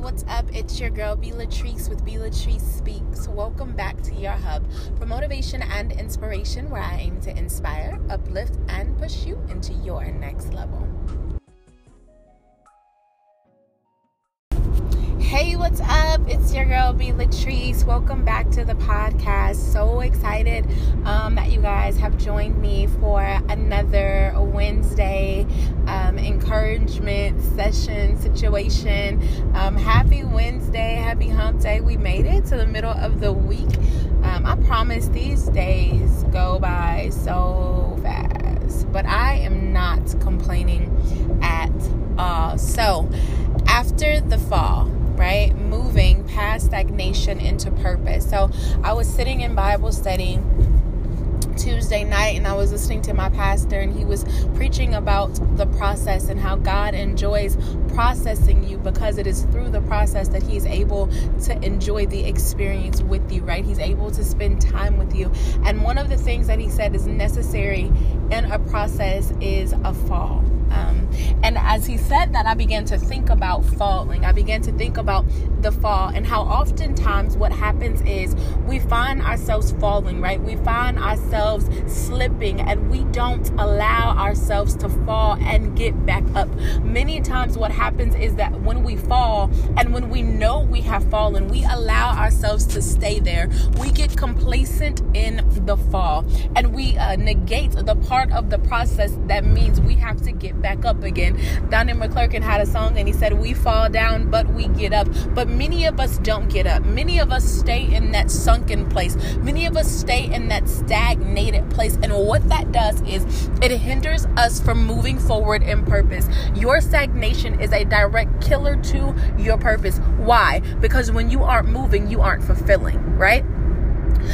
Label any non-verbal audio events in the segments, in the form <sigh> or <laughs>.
what's up? It's your girl B Latrice with B Latrice Speaks. Welcome back to your hub for motivation and inspiration, where I aim to inspire, uplift, and push you into your next level. Hey, what's up? It's your girl B Latrice. Welcome back to the podcast. So excited um, that you guys have joined me for another Wednesday encouragement session situation. Um, happy Wednesday, happy hump day. We made it to the middle of the week. Um, I promise these days go by so fast, but I am not complaining at all. So, after the fall, right? Moving past stagnation into purpose. So I was sitting in Bible study Tuesday night and I was listening to my pastor and he was preaching about the process and how God enjoys processing you because it is through the process that he's able to enjoy the experience with you, right? He's able to spend time with you. And one of the things that he said is necessary in a process is a fall. Um, and as he said that, I began to think about falling. I began to think about the fall and how oftentimes what happens is we find ourselves falling, right? We find ourselves slipping and we don't allow ourselves to fall and get back up. Many times, what happens is that when we fall and when we know we have fallen, we allow ourselves to stay there. We get complacent in the fall and we uh, negate the part of the process that means we have to get back up again. Donnie McClurkin had a song and he said, We fall down, but we get up. But many of us don't get up. Many of us stay in that sunken place. Many of us stay in that stagnated place. And what that does is it hinders us from moving forward in purpose. Your stagnation is a direct killer to your purpose. Why? Because when you aren't moving, you aren't fulfilling, right?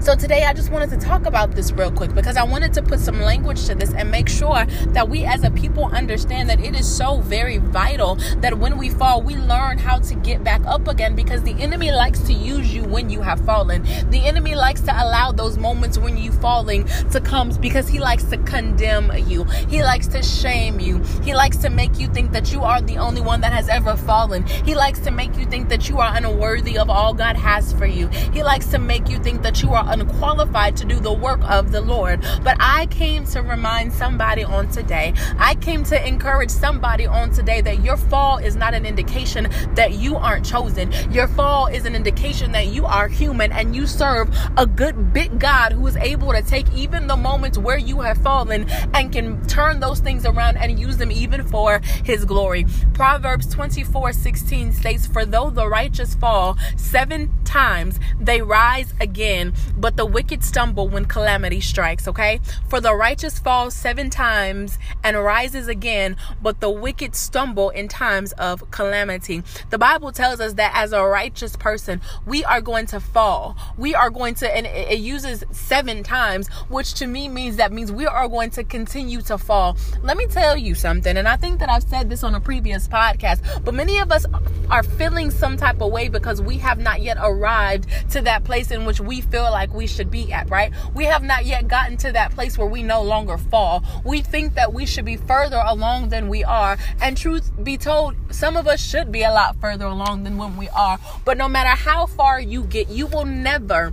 So today I just wanted to talk about this real quick because I wanted to put some language to this and make sure that we as a people understand that it is so very vital that when we fall, we learn how to get back up again because the enemy likes to use you when you have fallen. The enemy likes to allow those moments when you falling to come because he likes to condemn you. He likes to shame you. He likes to make you think that you are the only one that has ever fallen. He likes to make you think that you are unworthy of all God has for you. He likes to make you think that you are are unqualified to do the work of the Lord. But I came to remind somebody on today, I came to encourage somebody on today that your fall is not an indication that you aren't chosen. Your fall is an indication that you are human and you serve a good big God who is able to take even the moments where you have fallen and can turn those things around and use them even for his glory. Proverbs 24 16 states, For though the righteous fall seven times, they rise again but the wicked stumble when calamity strikes, okay? For the righteous falls seven times and rises again, but the wicked stumble in times of calamity. The Bible tells us that as a righteous person, we are going to fall. We are going to, and it uses seven times, which to me means that means we are going to continue to fall. Let me tell you something, and I think that I've said this on a previous podcast, but many of us are feeling some type of way because we have not yet arrived to that place in which we feel like we should be at, right? We have not yet gotten to that place where we no longer fall. We think that we should be further along than we are. And truth be told, some of us should be a lot further along than when we are. But no matter how far you get, you will never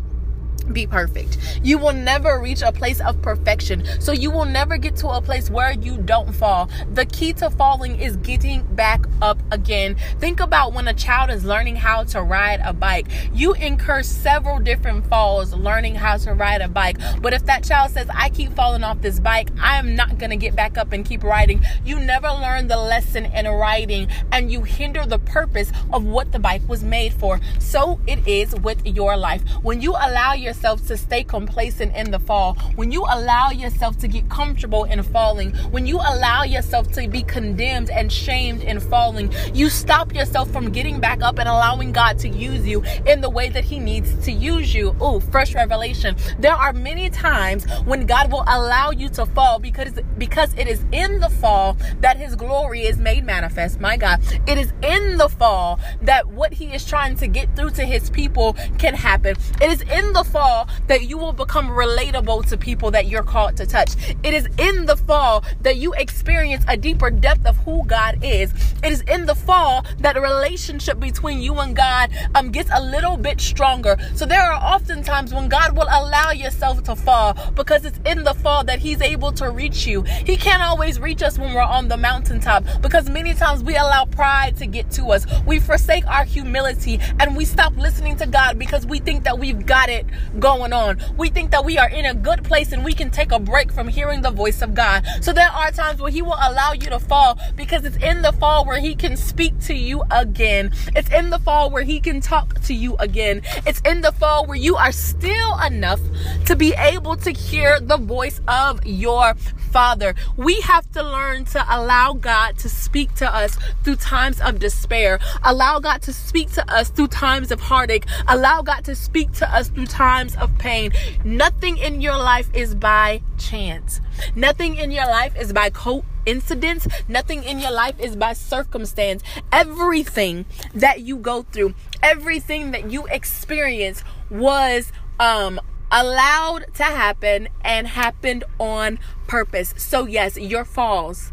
be perfect. You will never reach a place of perfection. So you will never get to a place where you don't fall. The key to falling is getting back up again. Think about when a child is learning how to ride a bike. You incur several different falls learning how to ride a bike. But if that child says, I keep falling off this bike, I am not going to get back up and keep riding, you never learn the lesson in riding and you hinder the purpose of what the bike was made for. So it is with your life. When you allow your yourself to stay complacent in the fall, when you allow yourself to get comfortable in falling, when you allow yourself to be condemned and shamed in falling, you stop yourself from getting back up and allowing God to use you in the way that He needs to use you. Oh, fresh revelation. There are many times when God will allow you to fall because because it is in the fall that His glory is made manifest. My God, it is in the fall that what He is trying to get through to His people can happen. It is in the fall fall that you will become relatable to people that you're called to touch. It is in the fall that you experience a deeper depth of who God is. It is in the fall that a relationship between you and God um, gets a little bit stronger. So there are often times when God will allow yourself to fall because it's in the fall that He's able to reach you. He can't always reach us when we're on the mountaintop because many times we allow pride to get to us. We forsake our humility and we stop listening to God because we think that we've got it going on. We think that we are in a good place and we can take a break from hearing the voice of God. So there are times where He will allow you to fall because it's in the fall where He can speak to you again. It's in the fall where He can talk to you again. It's in the fall where you are still enough to be able to hear the voice of your Father. We have to learn to allow God to speak to us through times of despair. Allow God to speak to us through times of heartache. Allow God to speak to us through times of pain. Nothing in your life is by chance. Nothing in your life is by coincidence. Nothing in your life is by circumstance. Everything that you go through, everything that you experience was um allowed to happen and happened on purpose. So, yes, your falls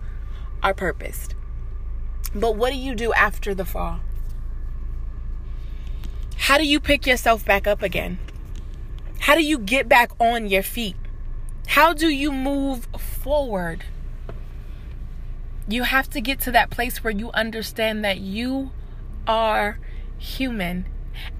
are purposed. But what do you do after the fall? How do you pick yourself back up again? How do you get back on your feet? How do you move forward? You have to get to that place where you understand that you are human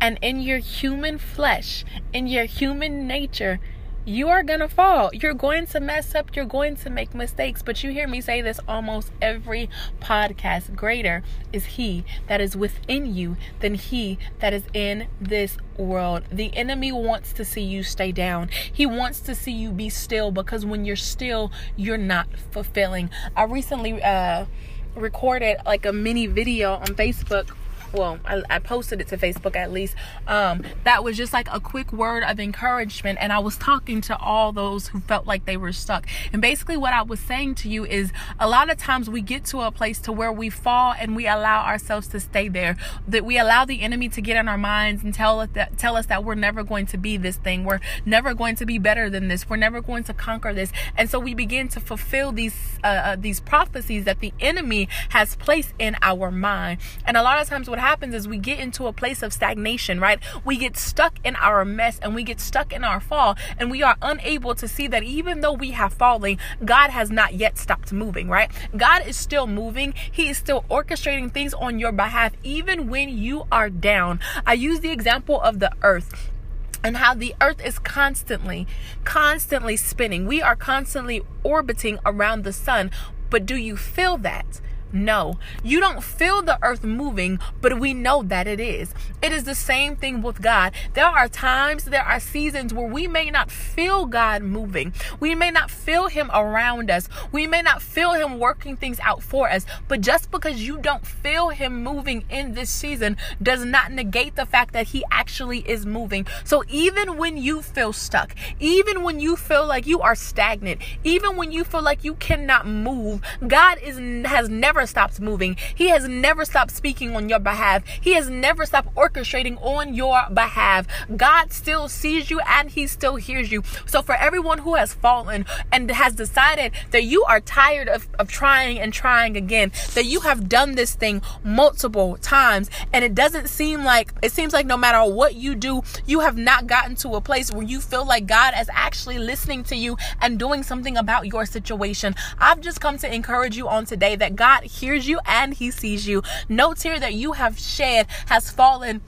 and in your human flesh, in your human nature, you are going to fall. You're going to mess up. You're going to make mistakes. But you hear me say this almost every podcast. Greater is He that is within you than He that is in this world. The enemy wants to see you stay down. He wants to see you be still because when you're still, you're not fulfilling. I recently, uh, recorded like a mini video on Facebook well I, I, posted it to facebook at least. Um, that was just like a quick word of encouragement. And i was talking to all those who felt like they were stuck. And basically what i was saying to you is a lot of times we get to a place to where we fall and we allow ourselves to stay there. That we allow the enemy to get in our minds and tell us that tell us that we're never going to be this thing. We're never going to be better than this. We're never going to conquer this. And so we begin to fulfill these uh, uh, these prophecies that the enemy has placed in our mind. And a lot of times what happens is we get into a place of stagnation, right? We get stuck in our mess and we get stuck in our fall, and we are unable to see that even though we have fallen, God has not yet stopped moving, right? God is still moving, He is still orchestrating things on your behalf, even when you are down. I use the example of the earth and how the earth is constantly, constantly spinning. We are constantly orbiting around the sun. But do you feel that? No, you don't feel the earth moving, but we know that it is. It is the same thing with God. There are times, there are seasons where we may not feel God moving. We may not feel Him around us. We may not feel Him working things out for us. But just because you don't feel Him moving in this season does not negate the fact that He actually is moving. So even when you feel stuck, even when you feel like you are stagnant, even when you feel like you cannot move, God is has never never stops moving. He has never stopped speaking on your behalf. He has never stopped orchestrating on your behalf. God still sees you and he still hears you. So for everyone who has fallen and has decided that you are tired of, of trying and trying again, that you have done this thing multiple times and it doesn't seem like it seems like no matter what you do, you have not gotten to a place where you feel like God is actually listening to you and doing something about your situation. I've just come to encourage you on today that God hears you and he sees you. No tear that you have shed has fallen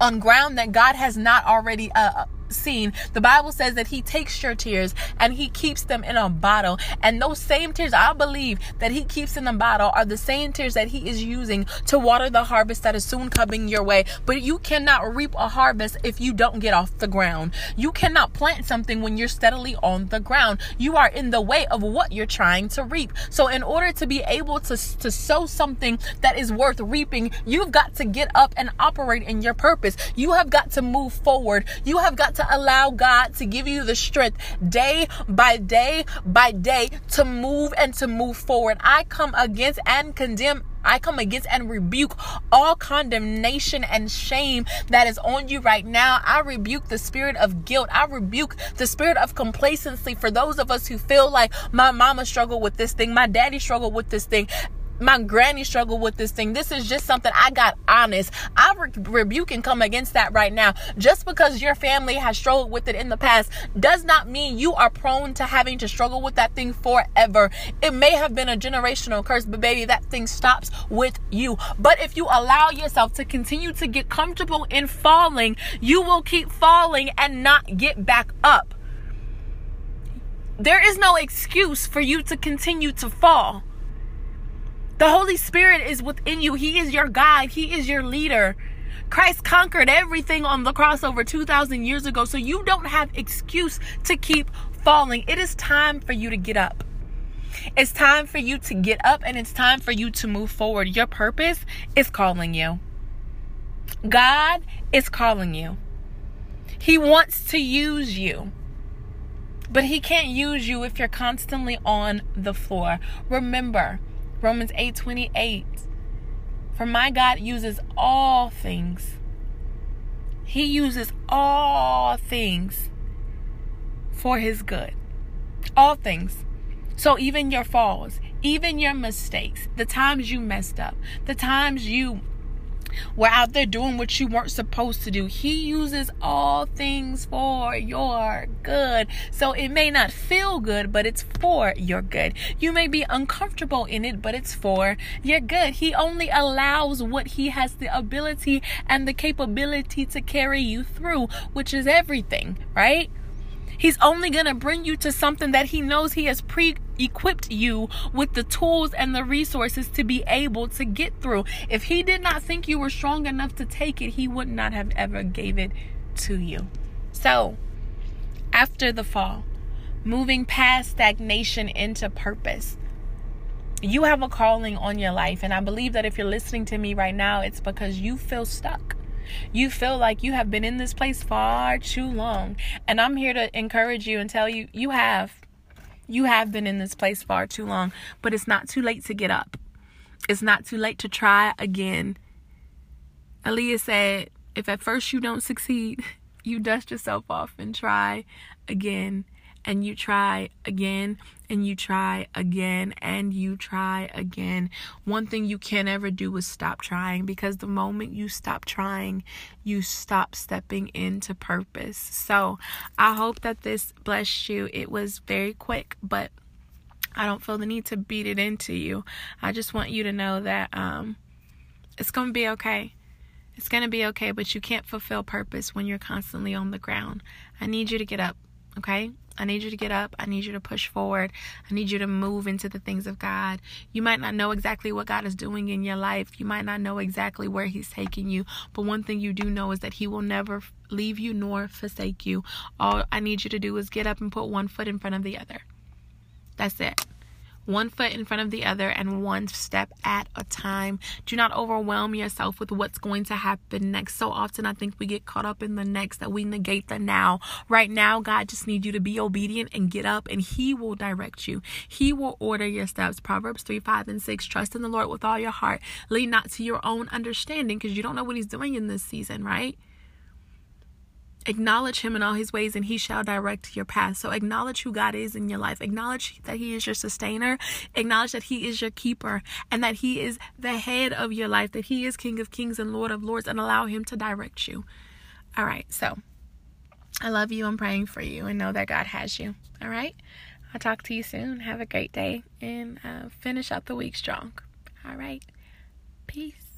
on ground that God has not already uh, seen, the Bible says that He takes your tears and He keeps them in a bottle. And those same tears, I believe that He keeps in a bottle, are the same tears that He is using to water the harvest that is soon coming your way. But you cannot reap a harvest if you don't get off the ground. You cannot plant something when you're steadily on the ground. You are in the way of what you're trying to reap. So, in order to be able to, to sow something that is worth reaping, you've got to get up and operate in your purpose. You have got to move forward. You have got to to allow God to give you the strength day by day by day to move and to move forward. I come against and condemn I come against and rebuke all condemnation and shame that is on you right now. I rebuke the spirit of guilt. I rebuke the spirit of complacency for those of us who feel like my mama struggled with this thing, my daddy struggled with this thing my granny struggled with this thing. This is just something I got honest. I re- rebuke and come against that right now. Just because your family has struggled with it in the past does not mean you are prone to having to struggle with that thing forever. It may have been a generational curse, but baby, that thing stops with you. But if you allow yourself to continue to get comfortable in falling, you will keep falling and not get back up. There is no excuse for you to continue to fall. The Holy Spirit is within you. He is your guide, He is your leader. Christ conquered everything on the cross over 2,000 years ago, so you don't have excuse to keep falling. It is time for you to get up. It's time for you to get up and it's time for you to move forward. Your purpose is calling you. God is calling you. He wants to use you. But he can't use you if you're constantly on the floor. Remember, Romans 8 28. For my God uses all things. He uses all things for his good. All things. So even your falls, even your mistakes, the times you messed up, the times you were out there doing what you weren't supposed to do. He uses all things for your good. So it may not feel good, but it's for your good. You may be uncomfortable in it, but it's for your good. He only allows what he has the ability and the capability to carry you through, which is everything, right? He's only going to bring you to something that he knows he has pre equipped you with the tools and the resources to be able to get through. If he did not think you were strong enough to take it, he would not have ever gave it to you. So, after the fall, moving past stagnation into purpose. You have a calling on your life, and I believe that if you're listening to me right now, it's because you feel stuck. You feel like you have been in this place far too long. And I'm here to encourage you and tell you, you have. You have been in this place far too long, but it's not too late to get up. It's not too late to try again. Aaliyah said, if at first you don't succeed, <laughs> you dust yourself off and try again and you try again and you try again and you try again. One thing you can't ever do is stop trying because the moment you stop trying, you stop stepping into purpose. So I hope that this blessed you. It was very quick, but I don't feel the need to beat it into you. I just want you to know that um, it's going to be okay. It's going to be okay, but you can't fulfill purpose when you're constantly on the ground. I need you to get up, okay? I need you to get up. I need you to push forward. I need you to move into the things of God. You might not know exactly what God is doing in your life. You might not know exactly where He's taking you. But one thing you do know is that He will never leave you nor forsake you. All I need you to do is get up and put one foot in front of the other. That's it one foot in front of the other and one step at a time. Do not overwhelm yourself with what's going to happen next. So often, I think we get caught up in the next that we negate the now. Right now, God just needs you to be obedient and get up, and He will direct you. He will order your steps. Proverbs 3 5 and 6. Trust in the Lord with all your heart. Lean not to your own understanding because you don't know what He's doing in this season, right? Acknowledge him in all his ways and he shall direct your path. So acknowledge who God is in your life. Acknowledge that he is your sustainer. Acknowledge that he is your keeper and that he is the head of your life, that he is King of kings and Lord of lords, and allow him to direct you. All right. So I love you. I'm praying for you and know that God has you. All right. I'll talk to you soon. Have a great day and uh, finish out the week strong. All right. Peace.